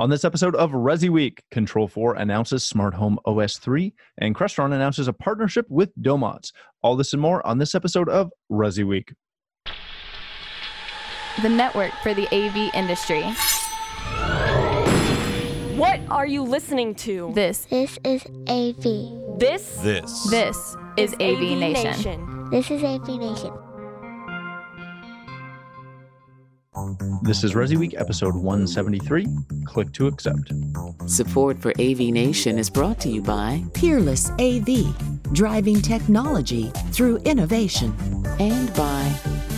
On this episode of Resi Week, Control 4 announces Smart Home OS 3, and Crestron announces a partnership with Domotz. All this and more on this episode of Resi Week. The network for the AV industry. What are you listening to? This, This is AV. This This. this is AV, Nation. This is AV Nation. This is Resi Week, episode 173. Click to accept. Support for AV Nation is brought to you by Peerless AV, driving technology through innovation. and by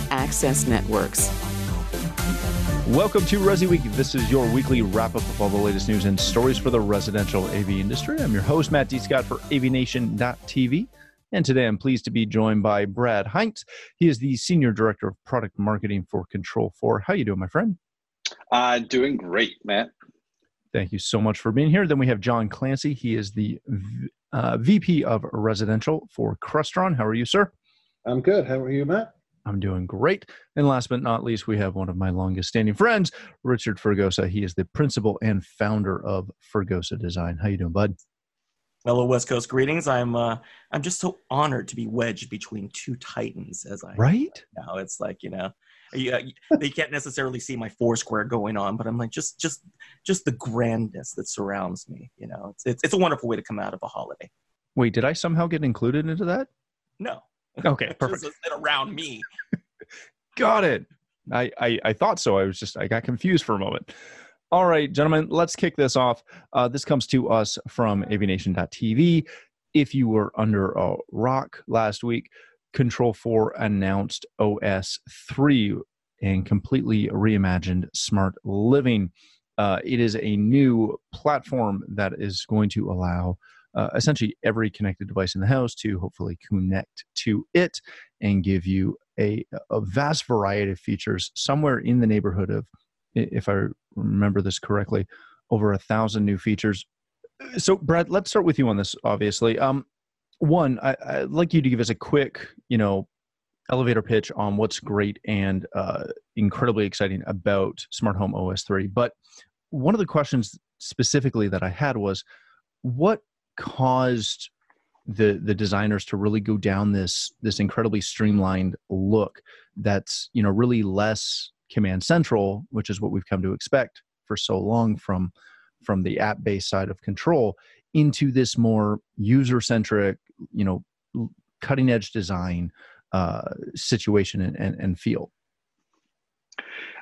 Access Networks. Welcome to Resi Week. This is your weekly wrap up of all the latest news and stories for the residential AV industry. I'm your host, Matt D. Scott for AVNation.tv. And today I'm pleased to be joined by Brad Hintze. He is the Senior Director of Product Marketing for Control 4. How you doing, my friend? Uh, doing great, Matt. Thank you so much for being here. Then we have John Clancy. He is the uh, VP of Residential for Crestron. How are you, sir? I'm good. How are you, Matt? I'm doing great. And last but not least, we have one of my longest standing friends, Richard Fregosa. He is the principal and founder of Fregosa Design. How you doing, bud? Hello, West Coast greetings. I'm uh, I'm just so honored to be wedged between two titans as I Right? now. It's like you know, you, uh, they can't necessarily see my four square going on, but I'm like just just just the grandness that surrounds me. You know, it's it's, it's a wonderful way to come out of a holiday. Wait, did I somehow get included into that? No, Okay, perfect. just around me. Got it. I, I, I thought so. I was just, I got confused for a moment. All right, gentlemen, let's kick this off. Uh, this comes to us from avnation.tv. If you were under a rock last week, Control 4 announced OS 3 and completely reimagined smart living. Uh, it is a new platform that is going to allow uh, essentially every connected device in the house to hopefully connect to it and give you a, a vast variety of features, somewhere in the neighborhood of, if I remember this correctly, over a thousand new features. So, Brad, let's start with you on this. Obviously, um, one, I, I'd like you to give us a quick, you know, elevator pitch on what's great and uh, incredibly exciting about Smart Home OS 3. But one of the questions specifically that I had was, what caused the the designers to really go down this this incredibly streamlined look that's you know really less command central which is what we've come to expect for so long from from the app based side of control into this more user centric you know cutting edge design uh, situation and, and, and feel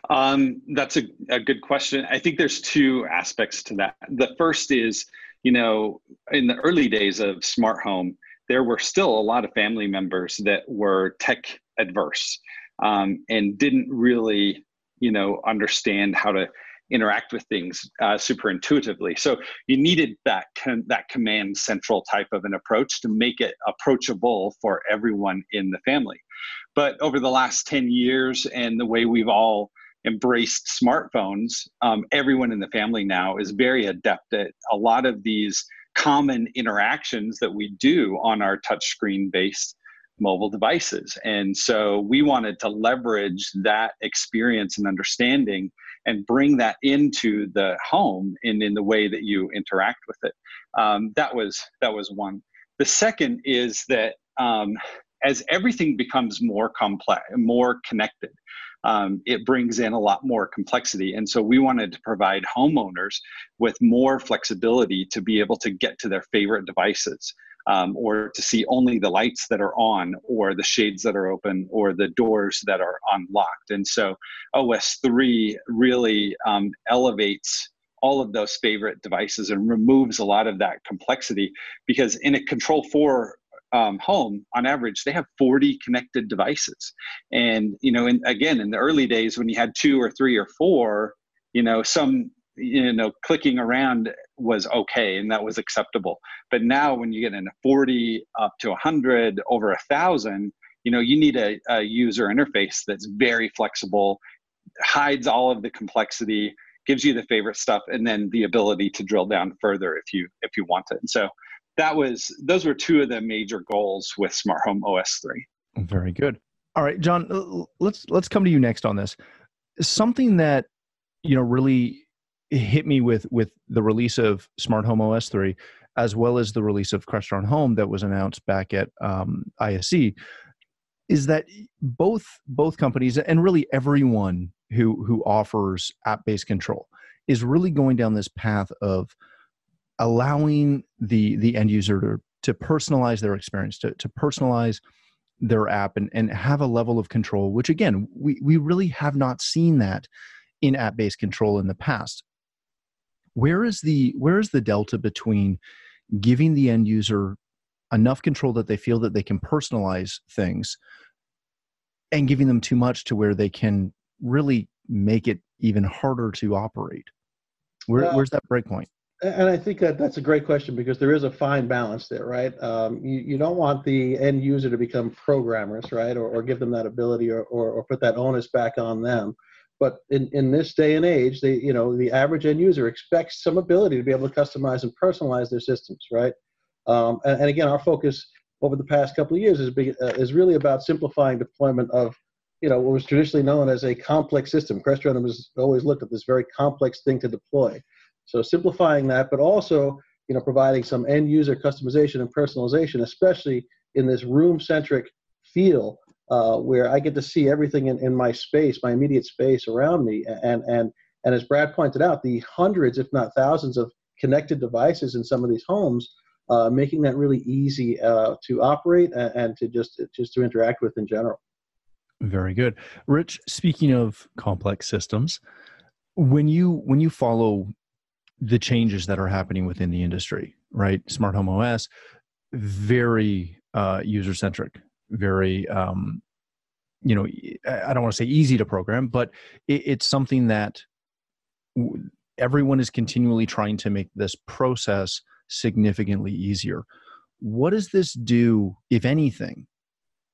Um, that's a, a good question. I think there's two aspects to that. The first is, you know, in the early days of smart home, there were still a lot of family members that were tech adverse um, and didn't really, you know, understand how to interact with things uh, super intuitively. So you needed that con- that command central type of an approach to make it approachable for everyone in the family. But over the last 10 years and the way we've all embraced smartphones, um, everyone in the family now is very adept at a lot of these common interactions that we do on our touchscreen based mobile devices. And so we wanted to leverage that experience and understanding and bring that into the home and in the way that you interact with it. Um, that was that was one. The second is that um, as everything becomes more complex, more connected, um, it brings in a lot more complexity. And so we wanted to provide homeowners with more flexibility to be able to get to their favorite devices. Um, or to see only the lights that are on, or the shades that are open, or the doors that are unlocked. And so OS 3 really um, elevates all of those favorite devices and removes a lot of that complexity because in a Control 4 um, home, on average, they have 40 connected devices. And, you know, in, again, in the early days when you had two or three or four, you know, some you know clicking around was okay and that was acceptable but now when you get into 40 up to 100 over a thousand you know you need a, a user interface that's very flexible hides all of the complexity gives you the favorite stuff and then the ability to drill down further if you if you want it and so that was those were two of the major goals with smart home os 3 Very good. All right, John, let's let's come to you next on this. Something that you know really hit me with with the release of Smart Home OS 3 as well as the release of Crestron Home that was announced back at um, ISE is that both both companies and really everyone who who offers app-based control is really going down this path of allowing the the end user to to personalize their experience to to personalize their app and, and have a level of control which again we, we really have not seen that in app-based control in the past where is the where is the delta between giving the end user enough control that they feel that they can personalize things and giving them too much to where they can really make it even harder to operate? Where, well, where's that breakpoint and i think that that's a great question because there is a fine balance there right? Um, you, you don't want the end user to become programmers right? Or, or give them that ability or, or, or put that onus back on them but in, in this day and age, they, you know, the average end user expects some ability to be able to customize and personalize their systems, right? Um, and, and, again, our focus over the past couple of years is, be, uh, is really about simplifying deployment of, you know, what was traditionally known as a complex system. Crestron was always looked at this very complex thing to deploy. So simplifying that, but also, you know, providing some end user customization and personalization, especially in this room centric feel uh, where I get to see everything in, in my space, my immediate space around me. And, and, and as Brad pointed out, the hundreds, if not thousands, of connected devices in some of these homes, uh, making that really easy uh, to operate and, and, to just just to interact with in general. Very good, Rich. Speaking of complex systems, when you when you follow the changes that are happening within the industry, right? Smart Home OS, very uh, user centric, very um, you know i don't want to say easy to program but it, it's something that everyone is continually trying to make this process significantly easier. What does this do if anything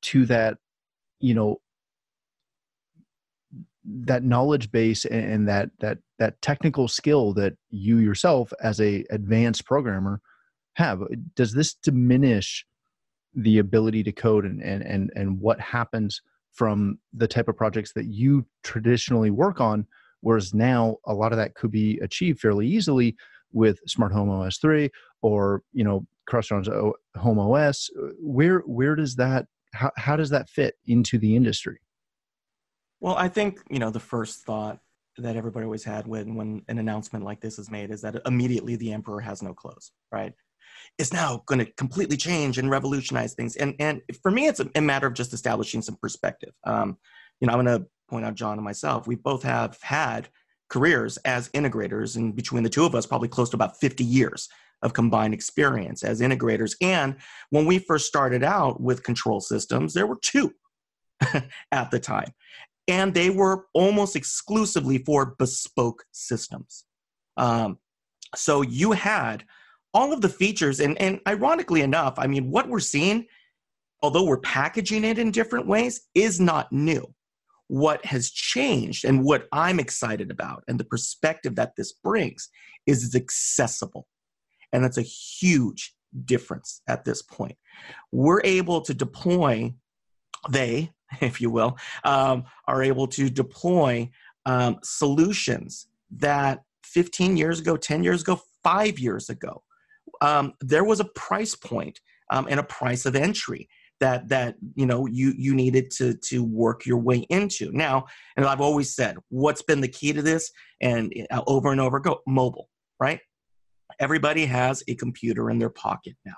to that you know that knowledge base and that that that technical skill that you yourself as a advanced programmer have? Does this diminish the ability to code and and and, and what happens from the type of projects that you traditionally work on whereas now a lot of that could be achieved fairly easily with smart home os 3 or you know crestron's home os where where does that how, how does that fit into the industry? Well i think you know the first thought that everybody always had when when an announcement like this is made is that immediately the emperor has no clothes right is now going to completely change and revolutionize things. And and for me, it's a, a matter of just establishing some perspective. Um, you know, I'm going to point out John and myself. We both have had careers as integrators, and between the two of us, probably close to about 50 years of combined experience as integrators. And when we first started out with control systems, there were two at the time. And they were almost exclusively for bespoke systems. Um, so you had all of the features, and, and ironically enough, I mean, what we're seeing, although we're packaging it in different ways, is not new. What has changed and what I'm excited about and the perspective that this brings is it's accessible. And that's a huge difference at this point. We're able to deploy, they, if you will, um, are able to deploy um, solutions that 15 years ago, 10 years ago, five years ago um, there was a price point, um, and a price of entry that that you know you you needed to to work your way into. Now and i've always said what's been the key to this? And uh, over and over go mobile right? Everybody has a computer in their pocket now.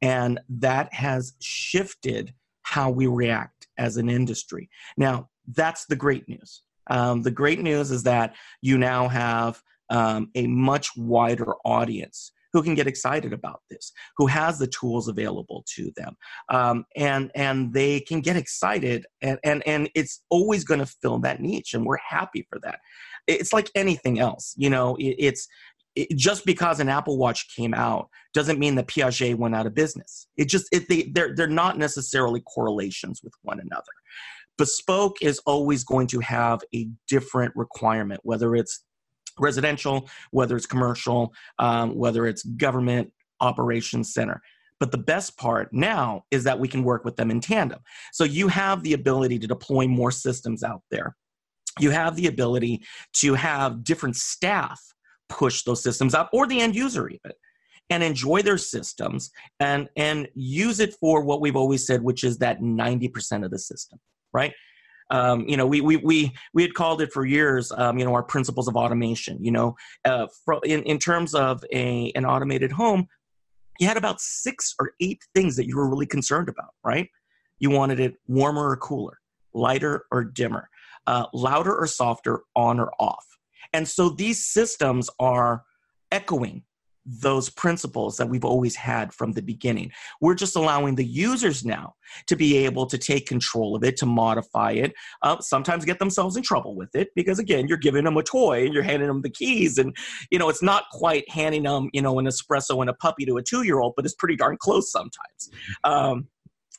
And that has shifted how we react as an industry. Now that's the great news. Um, the great news is that you now have um, a much wider audience who can get excited about this, who has the tools available to them, um, and and they can get excited, and and and it's always going to fill that niche, and we're happy for that. It's like anything else, you know. It, it's it, just because an Apple Watch came out doesn't mean that Piaget went out of business. It just it, they they're they're not necessarily correlations with one another. Bespoke is always going to have a different requirement, whether it's residential, whether it's commercial, um, whether it's government operations center. But the best part now is that we can work with them in tandem. So you have the ability to deploy more systems out there. You have the ability to have different staff push those systems out, or the end user even, and enjoy their systems and and use it for what we've always said, which is that ninety percent of the system, right? Um, you know, we, we, we, we had called it for years, um, you know, our principles of automation, you know, uh, in, in terms of a, an automated home, you had about six or eight things that you were really concerned about, right? You wanted it warmer or cooler, lighter or dimmer, uh, louder or softer, on or off. And so these systems are echoing those principles that we've always had from the beginning. We're just allowing the users now to be able to take control of it, to modify it, uh, sometimes get themselves in trouble with it because again, you're giving them a toy and you're handing them the keys, and you know it's not quite handing them you know an espresso and a puppy to a two-year-old, but it's pretty darn close sometimes. Um,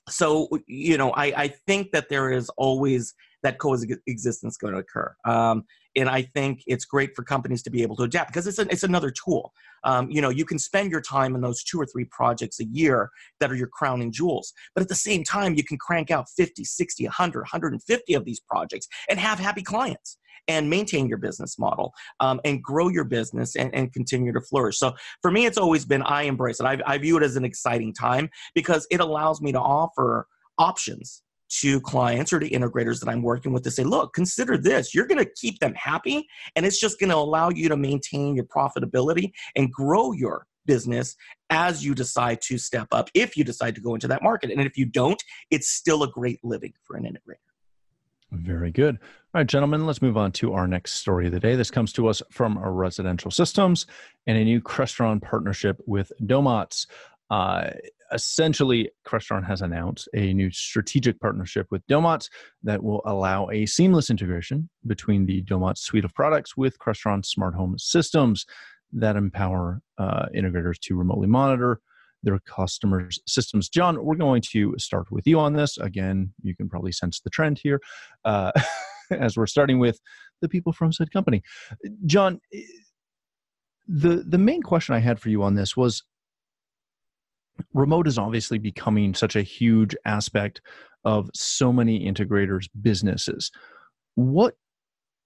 so you know, I, I think that there is always that coexistence is going to occur. Um, and I think it's great for companies to be able to adapt because it's, a, it's another tool. Um, you know, you can spend your time in those two or three projects a year that are your crowning jewels. But at the same time, you can crank out 50, 60, 100, 150 of these projects and have happy clients and maintain your business model um, and grow your business and, and, continue to flourish. So for me, it's always been I embrace it. I, I view it as an exciting time because it allows me to offer options to clients or to integrators that I'm working with to say, look, consider this. You're going to keep them happy, and it's just going to allow you to maintain your profitability and grow your business as you decide to step up, if you decide to go into that market. And if you don't, it's still a great living for an integrator. Very good. All right, gentlemen, let's move on to our next story of the day. This comes to us from our residential systems and a new Crestron partnership with Domotz. Uh, essentially, Crestron has announced a new strategic partnership with Domotz that will allow a seamless integration between the Domotz suite of products with Crestron smart home systems that empower uh, integrators to remotely monitor their customers' systems. John, we're going to start with you on this. Again, you can probably sense the trend here uh, as we're starting with the people from said company. John, the the main question I had for you on this was remote is obviously becoming such a huge aspect of so many integrators businesses. What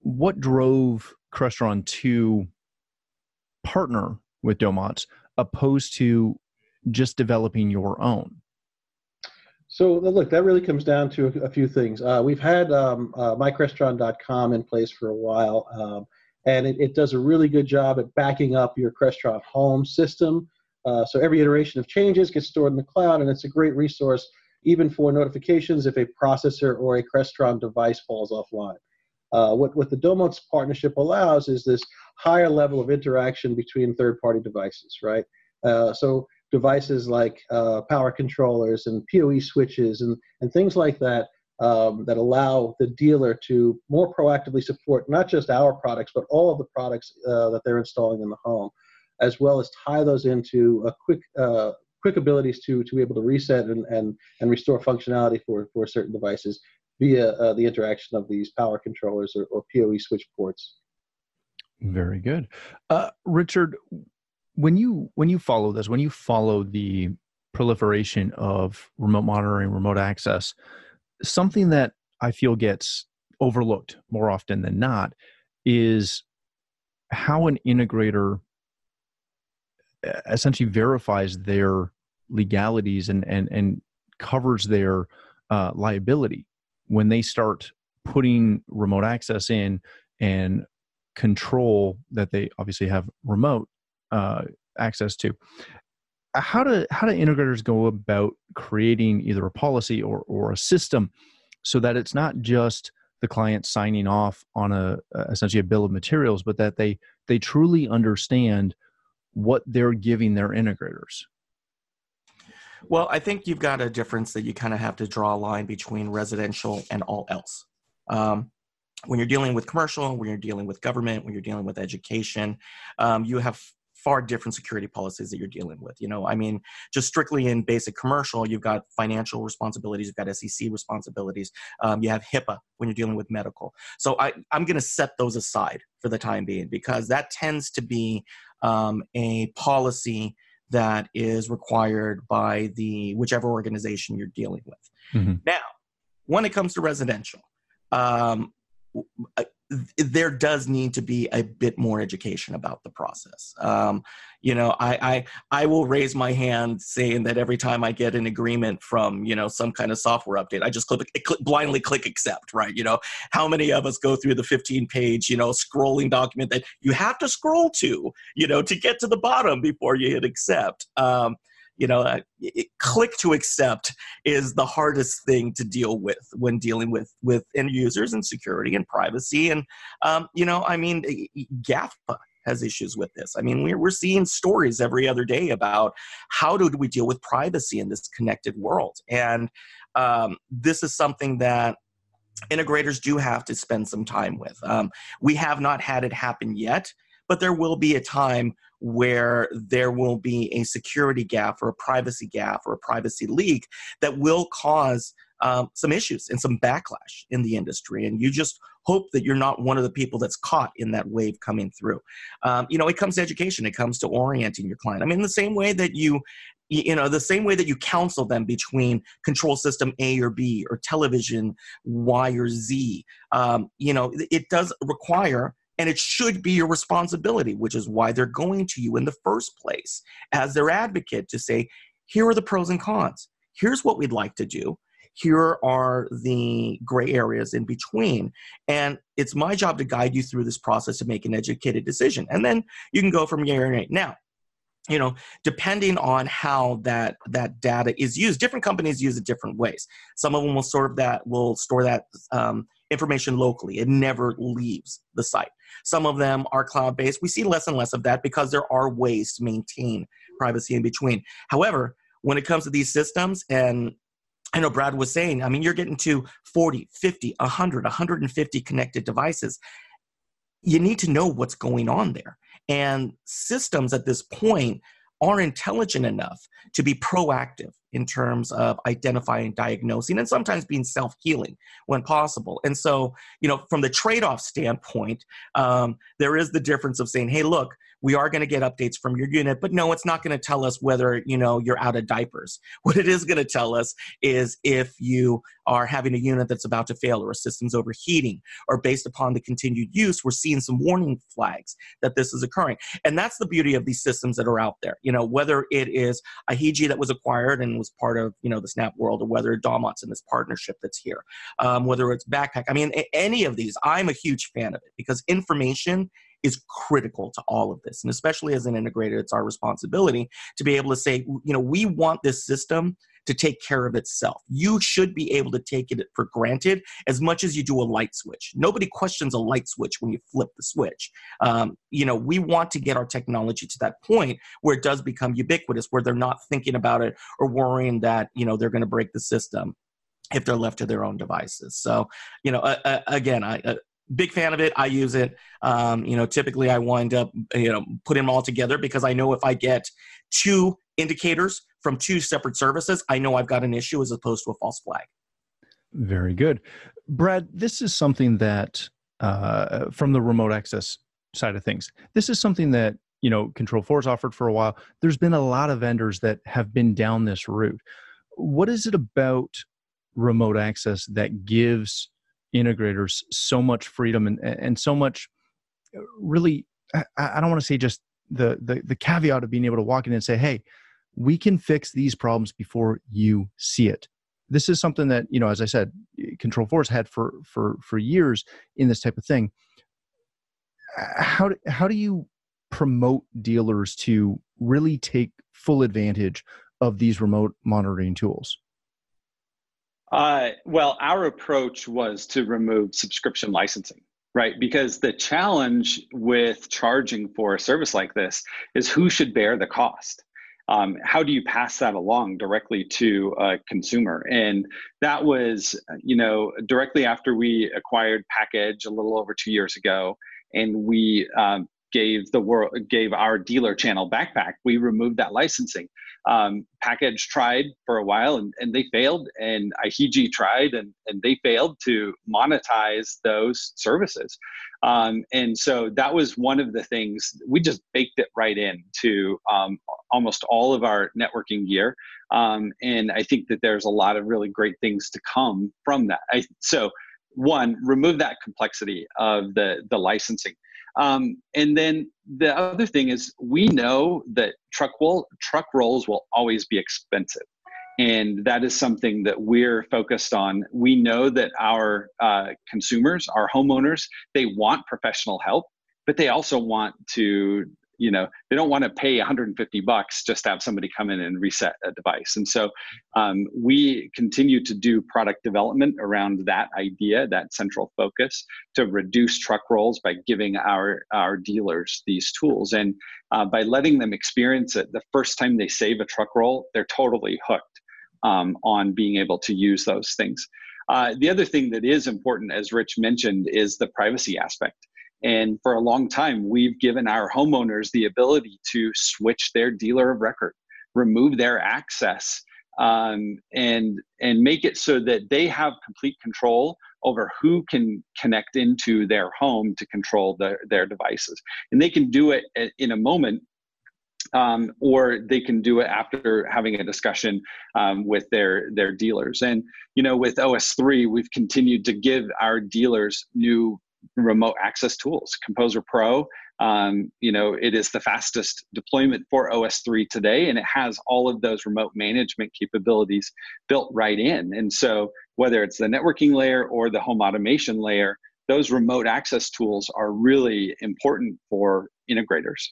what drove crestron to partner with Domotz opposed to just developing your own? So look that really comes down to a, few things. Uh, we've had um, uh, mycrestron.com in place for a while um, and it, it, does a really good job at backing up your crestron home system uh, so every iteration of changes gets stored in the cloud, and it's a great resource even for notifications if a processor or a Crestron device falls offline. Uh, what, what the Domotz partnership allows is this higher level of interaction between third-party devices, right? Uh, so devices like uh, power controllers and PoE switches and, and things like that um, that allow the dealer to more proactively support not just our products, but all of the products uh, that they're installing in the home as well as tie those into a quick uh, quick abilities to to be able to reset and and, and restore functionality for for certain devices via uh, the interaction of these power controllers or, or PoE switch ports. Very good, uh, Richard. When you when you follow this, when you follow the proliferation of remote monitoring, remote access, something that I feel gets overlooked more often than not is how an integrator essentially verifies their legalities and and and covers their uh, liability. When they start putting remote access in and control that they obviously have remote uh, access to how do how do integrators go about creating either a policy or or a system so that it's not just the client signing off on a essentially a bill of materials but that they they truly understand what they're giving their integrators? Well, I think you've got a difference that you kind of have to draw a line between residential and all else. Um, when you're dealing with commercial, when you're dealing with government, when you're dealing with education, um, you have far different security policies that you're dealing with. You know, I mean, just strictly in basic commercial, you've got financial responsibilities, you've got SEC responsibilities, um, you have HIPAA when you're dealing with medical. So I, I'm going to set those aside for the time being because that tends to be um, a policy that is required by the whichever organization you're dealing with. Mm-hmm. Now, when it comes to residential, um, there does need to be a bit more education about the process. Um, you know, I, I I will raise my hand saying that every time I get an agreement from you know some kind of software update, I just click, click blindly click accept. Right? You know, how many of us go through the 15 page you know scrolling document that you have to scroll to you know to get to the bottom before you hit accept. Um, you know uh, click to accept is the hardest thing to deal with when dealing with with end users and security and privacy. And um, you know i mean GAFA has issues with this. I mean we're, we're seeing stories every other day about how do we deal with privacy in this connected world? And um, this is something that integrators do have to spend some time with. Um, we have not had it happen yet but there will be a time where there will be a security gap or a privacy gap or a privacy leak that will cause um, some issues and some backlash in the industry. And you just hope that you're not one of the people that's caught in that wave coming through. Um, you know, it comes to education, it comes to orienting your client. I mean, the same way that you you know the same way that you counsel them between control system a or b or television y or z um, you know it does require and it should be your responsibility, which is why they're going to you in the first place as their advocate to say, here are the pros and cons. Here's what we'd like to do. Here are the gray areas in between. And it's my job to guide you through this process to make an educated decision. And then you can go from year to year. Now, you know depending on how that that data is used different companies use it different ways some of them will sort of that will store that um, information locally it never leaves the site some of them are cloud based. We see less and less of that because there are ways to maintain privacy in between. However, when it comes to these systems, and I know Brad was saying, I mean, you're getting to 40, 50, 100, 150 connected devices. You need to know what's going on there. And systems at this point are intelligent enough to be proactive in terms of identifying, diagnosing, and sometimes being self healing when possible. And so, you know, from the trade off standpoint, um, there is the difference of saying, hey, look, we are going to get updates from your unit but no it's not going to tell us whether you know you're out of diapers. What it is going to tell us is if you are having a unit that's about to fail or a system's overheating or based upon the continued use we're seeing some warning flags that this is occurring. And that's the beauty of these systems that are out there. You know whether it is a Ihiji that was acquired and was part of you know the snap world or whether Domotz's in this partnership that's here um, whether it's BakPak i mean any of these i'm a huge fan of it because information is critical to all of this. And especially as an integrator, it's our responsibility to be able to say, you know, we want this system to take care of itself. You should be able to take it for granted as much as you do a light switch. Nobody questions a light switch when you flip the switch. Um, you know, we want to get our technology to that point where it does become ubiquitous, where they're not thinking about it or worrying that, you know, they're going to break the system if they're left to their own devices. So, you know, uh, uh, again, I, uh, big fan of it. I use it. Um, you know, typically I wind up, you know, putting them all together because I know if I get two indicators from two separate services, I know I've got an issue as opposed to a false flag. Very good. Brad, this is something that uh, from the remote access side of things, this is something that, you know, Control 4 has offered for a while. There's been a lot of vendors that have been down this route. What is it about remote access that gives integrators so much freedom and and so much uh, really I, don't want to say just the, the the caveat of being able to walk in and say hey we can fix these problems before you see it. This is something that you know as i said Control 4 had for for for years in this type of thing. How do, how do you promote dealers to really take full advantage of these remote monitoring tools uh, well, our approach was to remove subscription licensing, right? Because the challenge with charging for a service like this is who should bear the cost. Um, how do you pass that along directly to a consumer? And that was, you know, directly after we acquired Pakedge a little over two years ago, and we um, gave the world gave our dealer channel BakPak. We removed that licensing um, Pakedge tried for a while and, and they failed, and Ihiji tried and, and they failed to monetize those services. Um, and so that was one of the things we just baked it right in to um, almost all of our networking gear. Um, and I think that there's a lot of really great things to come from that. I, so one, remove that complexity of the the licensing. Um, and then the other thing is we know that truck roll, truck rolls will always be expensive. And that is something that we're focused on. We know that our uh, consumers, our homeowners, they want professional help, but they also want to you know they don't want to pay 150 bucks just to have somebody come in and reset a device. And so um, we continue to do product development around that idea that central focus to reduce truck rolls by giving our our dealers these tools. And uh, by letting them experience it the first time they save a truck roll they're totally hooked um, on being able to use those things. Uh, the other thing that is important as rich mentioned is the privacy aspect and for a long time, we've given our homeowners the ability to switch their dealer of record, remove their access, um, and and make it so that they have complete control over who can connect into their home to control their, their devices. And they can do it in a moment um, or they can do it after having a discussion um, with their their dealers. And you know, with OS3, we've continued to give our dealers new remote access tools. Composer Pro, um, you know, it is the fastest deployment for OS3 today, and it has all of those remote management capabilities built right in. And so, whether it's the networking layer or the home automation layer, those remote access tools are really important for integrators.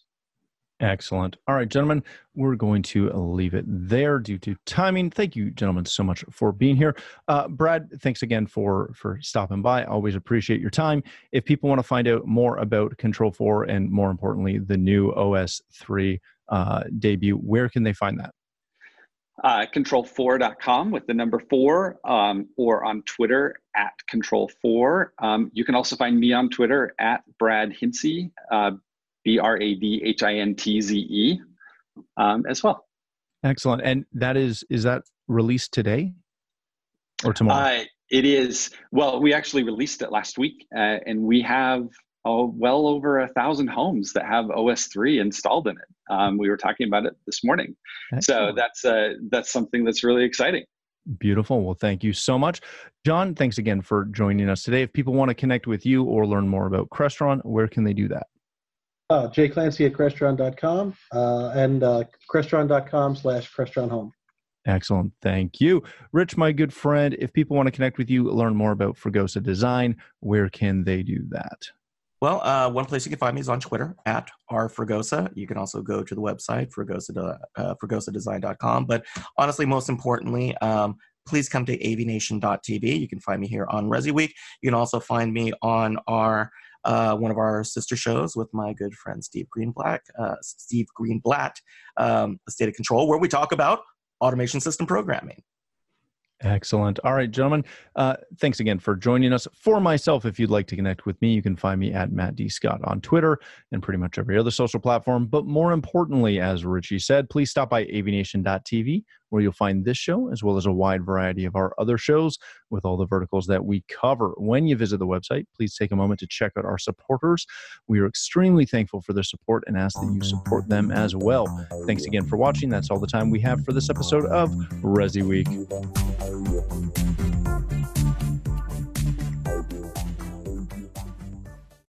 Excellent. All right, gentlemen, we're going to leave it there due to timing. Thank you, gentlemen, so much for being here. Uh, Brad, thanks again for for stopping by. Always appreciate your time. If people want to find out more about Control Four and more importantly, the new OS three uh, debut, where can they find that? Uh, control4.com with the number four, um, or on Twitter at Control4. Um, you can also find me on Twitter at Brad Hintze, uh, B R A D H I N T Z E, um, as well. Excellent. And that is is that released today or tomorrow? Uh, it is. Well, we actually released it last week, uh, and we have oh, well over a thousand homes that have OS3 installed in it. Um, we were talking about it this morning, Excellent. so that's uh, that's something that's really exciting. Beautiful. Well, thank you so much. John, thanks again for joining us today. If people want to connect with you or learn more about Crestron, where can they do that? Uh, Clancy at crestron.com uh, and uh, crestron.com slash crestron home. Excellent. Thank you. Rich, my good friend, if people want to connect with you, learn more about Fregosa Design, where can they do that? Well, uh, one place you can find me is on Twitter at rfregosa. You can also go to the website, fregosa, uh, fregosadesign.com. But honestly, most importantly, um, please come to avnation.tv. You can find me here on Resi Week. You can also find me on our uh, one of our sister shows with my good friend Steve Greenblatt, uh, Steve Greenblatt, um, State of Control, where we talk about automation system programming. Excellent. All right, gentlemen. Uh, thanks again for joining us. For myself, if you'd like to connect with me, you can find me at Matt D. Scott on Twitter and pretty much every other social platform. But more importantly, as Richie said, please stop by avnation.tv where you'll find this show as well as a wide variety of our other shows with all the verticals that we cover. When you visit the website, please take a moment to check out our supporters. We are extremely thankful for their support and ask that you support them as well. Thanks again for watching. That's all the time we have for this episode of Resi Week.